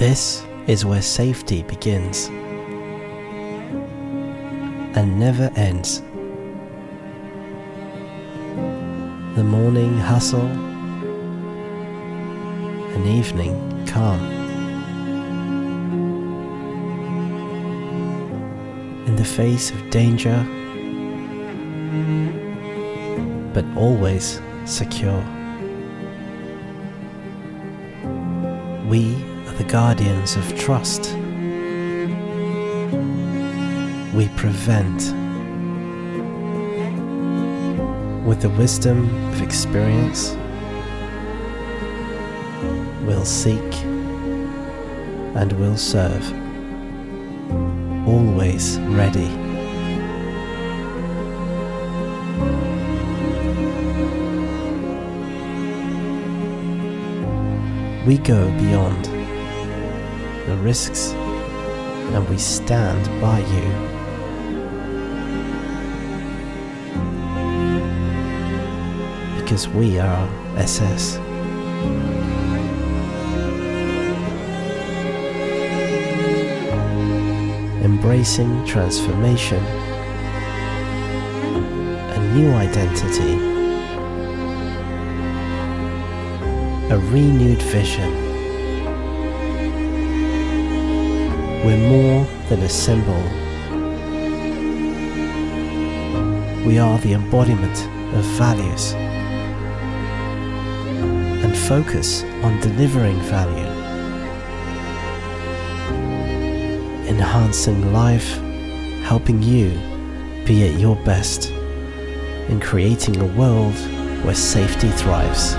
This is where safety begins and never ends. The morning hustle, an evening calm. In the face of danger, but always secure. We are the guardians of trust. We prevent with the wisdom of experience. We'll seek and we'll serve, always ready. We go beyond the risks and we stand by you. Because we are SS. Embracing transformation, a new identity, a renewed vision. We're more than a symbol. We are the embodiment of values and focus on delivering value, enhancing life, helping you be at your best, and creating a world where safety thrives.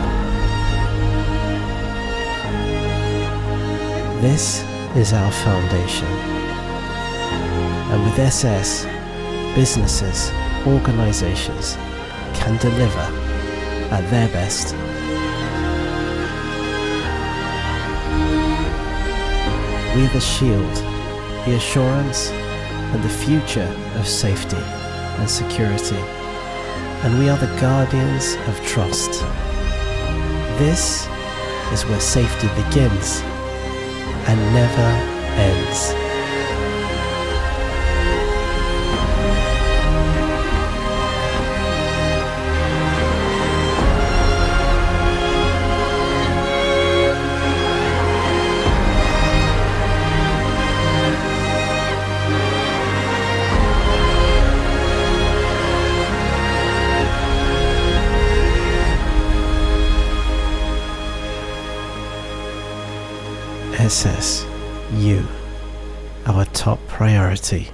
This is our foundation. And with SS, businesses, organizations can deliver at their best. We're the shield, the assurance, and the future of safety and security. And we are the guardians of trust. This is where safety begins and never ends. SS, you, our top priority.